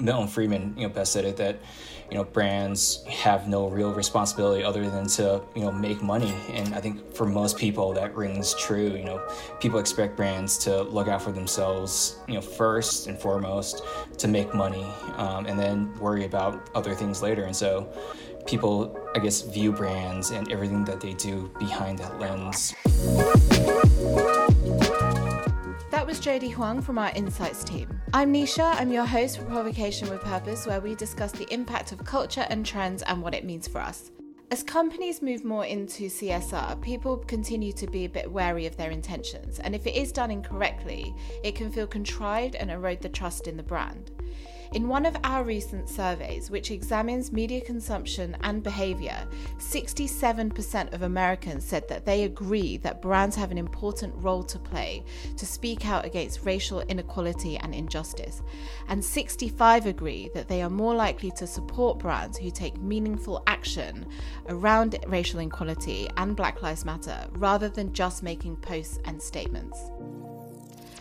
Milton Friedman, you know, best said it that you know brands have no real responsibility other than to you know make money. And i think for most people that rings true. You know people expect brands to look out for themselves you know first and foremost to make money um, and then worry about other things later. And so people i guess view brands and everything that they do behind that lens was Jody Huang from our Insights team. I'm Nisha, I'm your host for Provocation with Purpose, where we discuss the impact of culture and trends and what it means for us. As companies move more into CSR, people continue to be a bit wary of their intentions, and if it is done incorrectly, it can feel contrived and erode the trust in the brand. In one of our recent surveys, which examines media consumption and behavior, 67% of Americans said that they agree that brands have an important role to play to speak out against racial inequality and injustice. And 65 agree that they are more likely to support brands who take meaningful action around racial inequality and Black Lives Matter rather than just making posts and statements.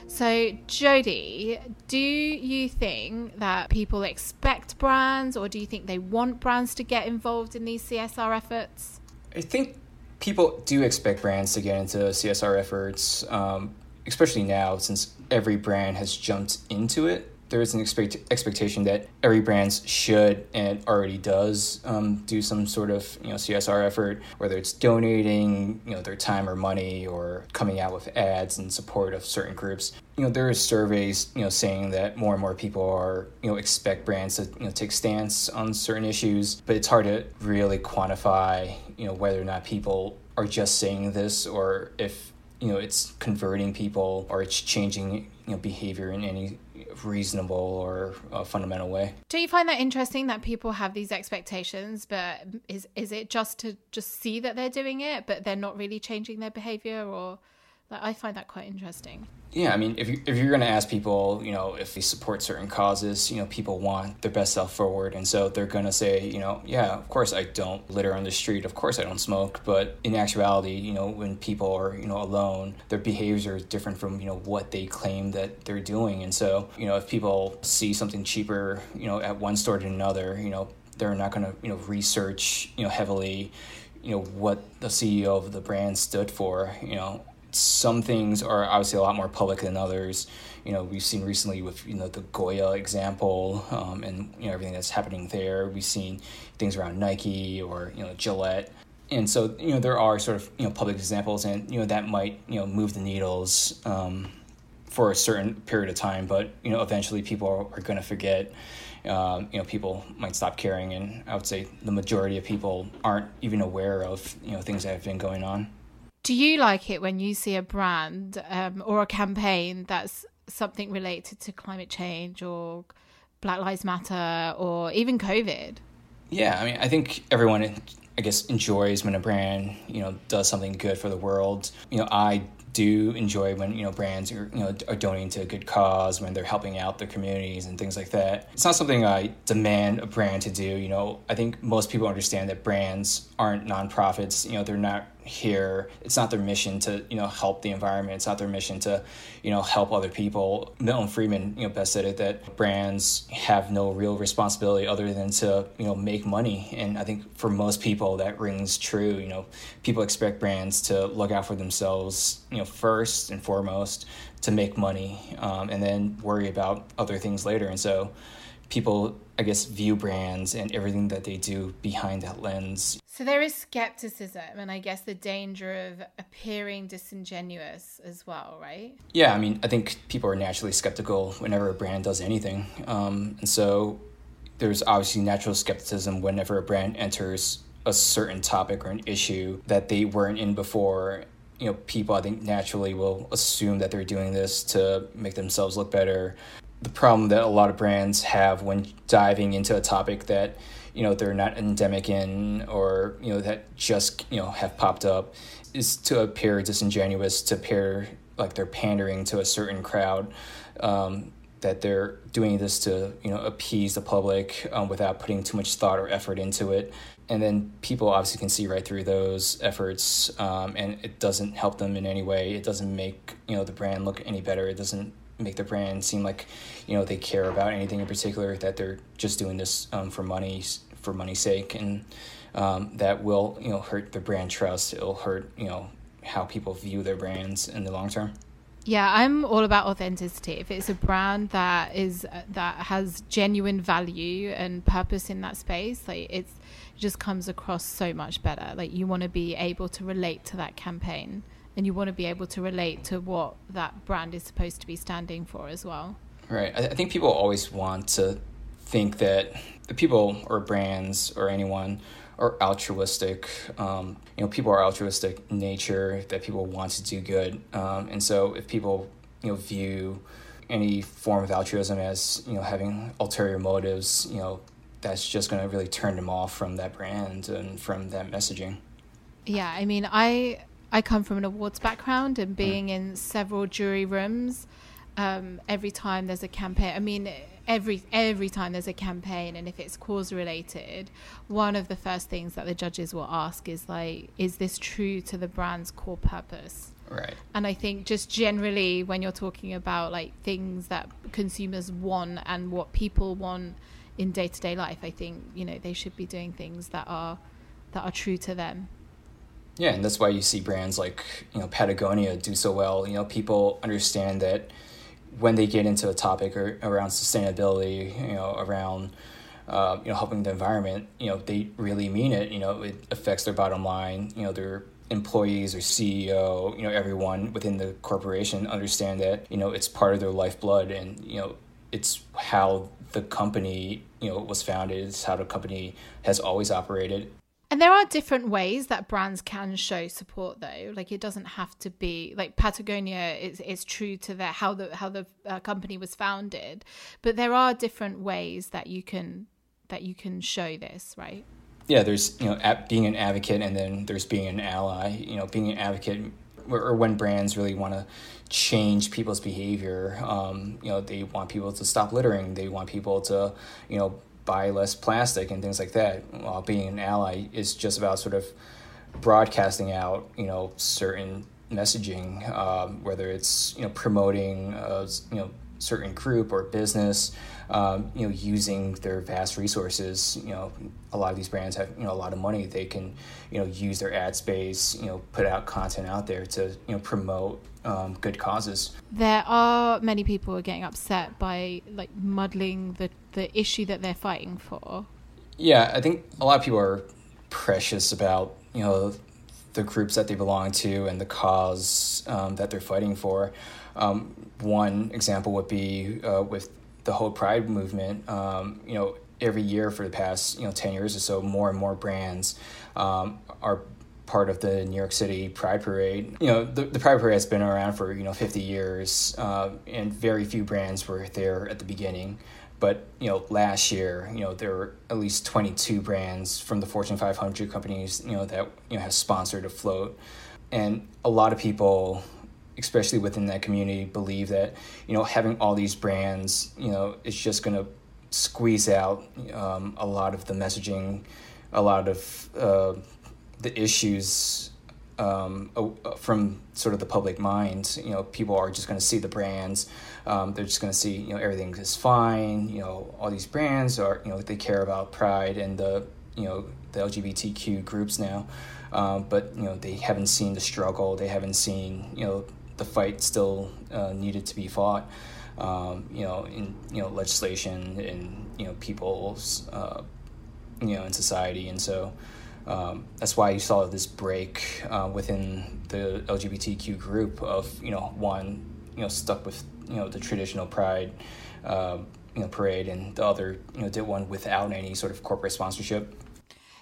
So, Jody, do you think that people expect brands or do you think they want brands to get involved in these CSR efforts? I think people do expect brands to get into CSR efforts, um, especially now since every brand has jumped into it there is an expect- expectation that every brand should and already does um, do some sort of you know CSR effort, whether it's donating you know their time or money or coming out with ads in support of certain groups. You know there are surveys you know saying that more and more people are you know expect brands to you know take stance on certain issues, but it's hard to really quantify you know whether or not people are just saying this or if you know it's converting people or it's changing you know behavior in any reasonable or a fundamental way. Do you find that interesting that people have these expectations, but is is it just to just see that they're doing it, but they're not really changing their behavior, or I find that quite interesting. Yeah, I mean, if you if you're going to ask people, you know, if they support certain causes, you know, people want their best self forward, and so they're going to say, you know, yeah, of course I don't litter on the street, of course I don't smoke, but in actuality, you know, when people are you know alone, their behavior is different from you know what they claim that they're doing, and so you know, if people see something cheaper, you know, at one store to another, you know, they're not going to you know research you know heavily, you know, what the CEO of the brand stood for, you know some things are obviously a lot more public than others. You know, we've seen recently with you know the Goya example um, and you know everything that's happening there. We've seen things around Nike or you know Gillette, and so you know there are sort of you know public examples, and you know that might you know move the needles um, for a certain period of time. But you know eventually people are, are going to forget. Um, you know, people might stop caring, and I would say the majority of people aren't even aware of you know things that have been going on. Do you like it when you see a brand um, or a campaign that's something related to climate change or Black Lives Matter or even COVID? Yeah, I mean, I think everyone, I guess, enjoys when a brand, you know, does something good for the world. You know, I do enjoy when you know brands are you know are donating to a good cause when they're helping out their communities and things like that. It's not something I demand a brand to do. You know, I think most people understand that brands aren't nonprofits. You know, they're not here. It's not their mission to you know help the environment. It's not their mission to you know help other people. Milton friedman you know best said it that brands have no real responsibility other than to you know make money. And i think for most people that rings true. You know people expect brands to look out for themselves you know first and foremost to make money um, and then worry about other things later. And so people i guess view brands and everything that they do behind that lens so there is skepticism and I guess the danger of appearing disingenuous as well, right? Yeah, I mean, I think people are naturally skeptical whenever a brand does anything. Um, and so there's obviously natural skepticism whenever a brand enters a certain topic or an issue that they weren't in before. You know, people I think naturally will assume that they're doing this to make themselves look better. The problem that a lot of brands have when diving into a topic that you know they're not endemic in or you know that just you know have popped up is to appear disingenuous to appear like they're pandering to a certain crowd um, that they're doing this to you know appease the public um, without putting too much thought or effort into it. And then people obviously can see right through those efforts um, and it doesn't help them in any way. It doesn't make you know the brand look any better. It doesn't make the brand seem like you know they care about anything in particular that they're just doing this um, for money for money's sake. And um, that will you know hurt the brand trust. It'll hurt you know how people view their brands in the long term. Yeah i'm all about authenticity. If it's a brand that is that has genuine value and purpose in that space like it's it just comes across so much better. Like you want to be able to relate to that campaign and you want to be able to relate to what that brand is supposed to be standing for as well. Right. I, think people always want to think that the people or brands or anyone are altruistic. Um, you know, people are altruistic nature, that people want to do good. Um, and so if people, you know, view any form of altruism as, you know, having ulterior motives, you know, that's just going to really turn them off from that brand and from that messaging. Yeah, I mean, I I come from an awards background and being in several jury rooms. Um, every time there's a campaign, I mean, every every time there's a campaign, and if it's cause related, one of the first things that the judges will ask is like, is this true to the brand's core purpose? Right. And I think just generally when you're talking about like things that consumers want and what people want in day to day life, I think you know they should be doing things that are that are true to them. Yeah, and that's why you see brands like you know Patagonia do so well. You know, people understand that when they get into a topic or, around sustainability, you know, around uh, you know helping the environment, you know, they really mean it. You know, it affects their bottom line. You know, their employees or CEO, you know, everyone within the corporation understand that you know it's part of their lifeblood, and you know, it's how the company you know was founded. It's how the company has always operated and there are different ways that brands can show support, though. Like it doesn't have to be like Patagonia is is true to the how the how the uh, company was founded, but there are different ways that you can that you can show this, right? Yeah, there's you know being an advocate, and then there's being an ally. You know, being an advocate or when brands really want to change people's behavior. Um, you know, they want people to stop littering. They want people to, you know, buy less plastic and things like that. While being an ally is just about sort of broadcasting out, you know, certain messaging, um, whether it's you know promoting a you know certain group or business, um, you know, using their vast resources. You know, a lot of these brands have you know a lot of money. They can you know use their ad space, you know, put out content out there to you know promote um, good causes. There are many people who are getting upset by like muddling the the issue that they're fighting for. Yeah, I think a lot of people are precious about you know the groups that they belong to and the cause um, that they're fighting for. Um, one example would be uh, with the whole Pride movement. Um, you know, every year for the past you know ten years or so, more and more brands um, are part of the New York City Pride Parade. You know, the, the Pride Parade has been around for you know fifty years, uh, and very few brands were there at the beginning. But you know, last year, you know, there were at least twenty two brands from the Fortune five hundred companies, you know, that you know has sponsored a float, and a lot of people especially within that community, believe that you know having all these brands, you know, is just going to squeeze out um, a lot of the messaging, a lot of uh, the issues um, from sort of the public mind. You know, people are just going to see the brands. Um, they're just going to see you know everything is fine. You know, all these brands are you know they care about pride and the you know the LGBTQ groups now. Um, but you know they haven't seen the struggle. They haven't seen you know the fight still uh, needed to be fought. Um, you know, in you know legislation and you know people's uh, you know in society, and so um, that's why you saw this break uh, within the LGBTQ group of you know one you know stuck with you know the traditional pride uh, you know parade, and the other you know did one without any sort of corporate sponsorship.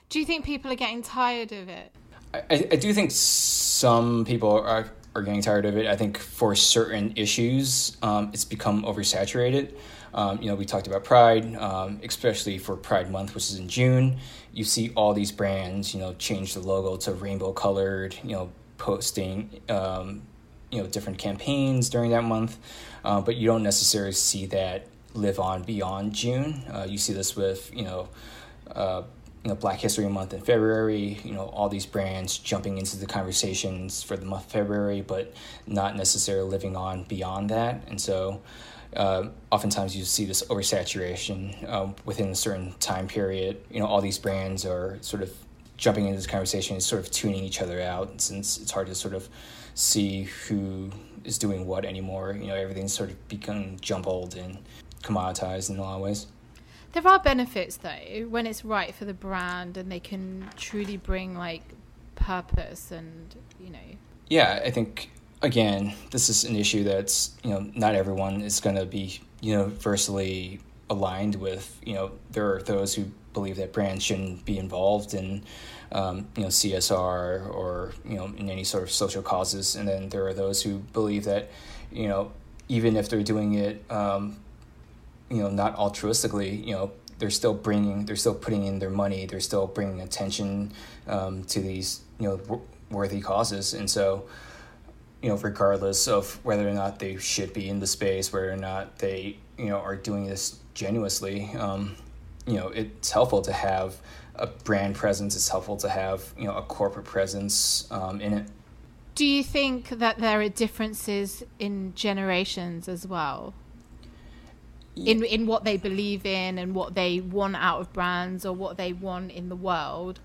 Do you think people are getting tired of it? I, I do think some people are are getting tired of it. I think for certain issues, um, it's become oversaturated. Um, you know, we talked about Pride, um, especially for Pride Month, which is in June. You see all these brands, you know, change the logo to rainbow colored. You know, posting, um, you know, different campaigns during that month, uh, but you don't necessarily see that live on beyond June. Uh, you see this with, you know. Uh, you know Black History Month in February, you know all these brands jumping into the conversations for the month of February, but not necessarily living on beyond that, and so. Uh, oftentimes, you see this oversaturation um, within a certain time period. You know, all these brands are sort of jumping into this conversation and sort of tuning each other out, since it's hard to sort of see who is doing what anymore. You know, everything's sort of become jumbled and commoditized in a lot of ways. There are benefits though when it's right for the brand and they can truly bring like purpose and you know. Yeah, I think again, this is an issue that's you know not everyone is going to be universally aligned with. You know, there are those who believe that brands shouldn't be involved in um, you know CSR or you know in any sort of social causes, and then there are those who believe that you know even if they're doing it um, you know not altruistically you know they're still bringing they're still putting in their money they're still bringing attention um, to these you know worthy causes and so you know regardless of whether or not they should be in the space whether or not they you know are doing this genuinely um, you know it's helpful to have a brand presence. It's helpful to have you know a corporate presence um, in it. Do you think that there are differences in generations as well? In in what they believe in and what they want out of brands or what they want in the world.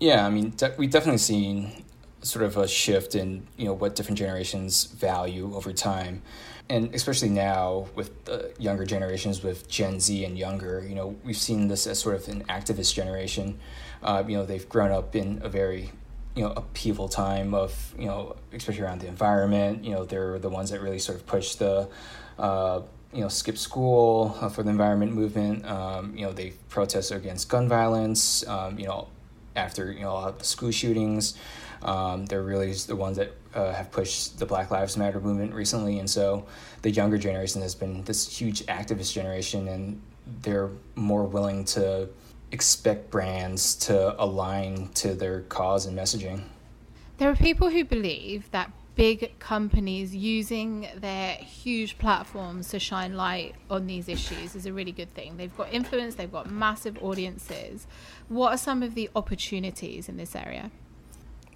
Yeah, I mean, de- we've definitely seen sort of a shift in you know what different generations value over time, and especially now with the younger generations, with Gen Z and younger, you know, we've seen this as sort of an activist generation. Uh, you know, they've grown up in a very you know upheaval time of you know especially around the environment. You know, they're the ones that really sort of push the uh, you know, skip school uh, for the environment movement. Um, you know, they protest against gun violence. Um, you know, after you know the school shootings, um, they're really the ones that uh, have pushed the Black Lives Matter movement recently. And so, the younger generation has been this huge activist generation, and they're more willing to expect brands to align to their cause and messaging. There are people who believe that big companies using their huge platforms to shine light on these issues is a really good thing. They've got influence, they've got massive audiences. What are some of the opportunities in this area?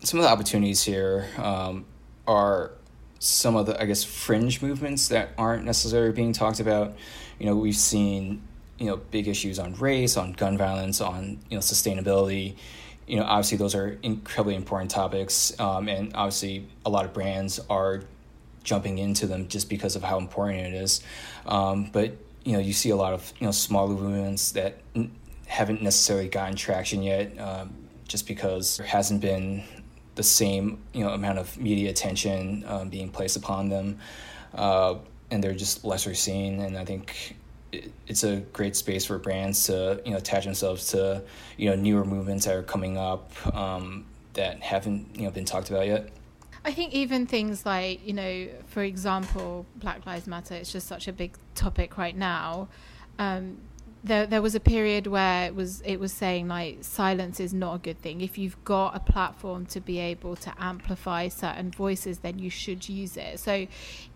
Some of the opportunities here um, are some of the, I guess, fringe movements that aren't necessarily being talked about. You know, we've seen, you know, big issues on race, on gun violence, on, you know, sustainability you know, obviously those are incredibly important topics, um, and obviously a lot of brands are jumping into them just because of how important it is. Um, but you know, you see a lot of you know smaller movements that n- haven't necessarily gotten traction yet, um, just because there hasn't been the same you know amount of media attention um, being placed upon them, uh, and they're just lesser seen. And I think it's a great space for brands to you know attach themselves to you know newer movements that are coming up um, that haven't you know been talked about yet. I think even things like you know, for example, Black Lives Matter. It's just such a big topic right now. Um, there there was a period where it was it was saying like silence is not a good thing. If you've got a platform to be able to amplify certain voices, then you should use it. So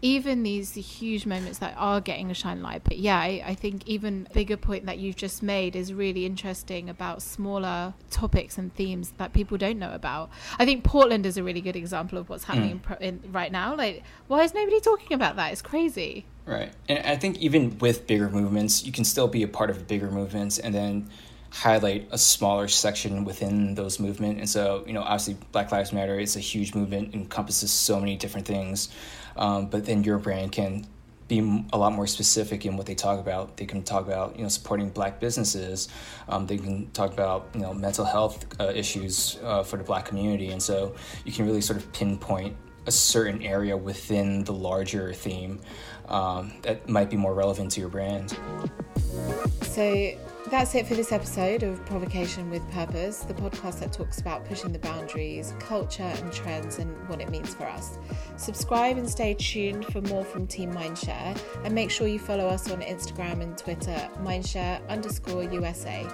even these huge moments that are getting a shine light, but yeah, I, I think even bigger point that you've just made is really interesting about smaller topics and themes that people don't know about. I think Portland is a really good example of what's happening mm. in, in, right now. Like, why is nobody talking about that? It's crazy. Right. And I think even with bigger movements, you can still be a part of bigger movements and then highlight a smaller section within those movements. And so, you know, obviously Black Lives Matter is a huge movement, encompasses so many different things. Um, but then your brand can be a lot more specific in what they talk about. They can talk about you know supporting black businesses. Um, they can talk about you know mental health uh, issues uh, for the black community, and so you can really sort of pinpoint a certain area within the larger theme um, that might be more relevant to your brand. So that's it for this episode of Provocation with Purpose, the podcast that talks about pushing the boundaries, culture, and trends, and what it means for us. Subscribe and stay tuned for more from Team Mindshare, and make sure you follow us on Instagram and Twitter, Mindshare underscore USA.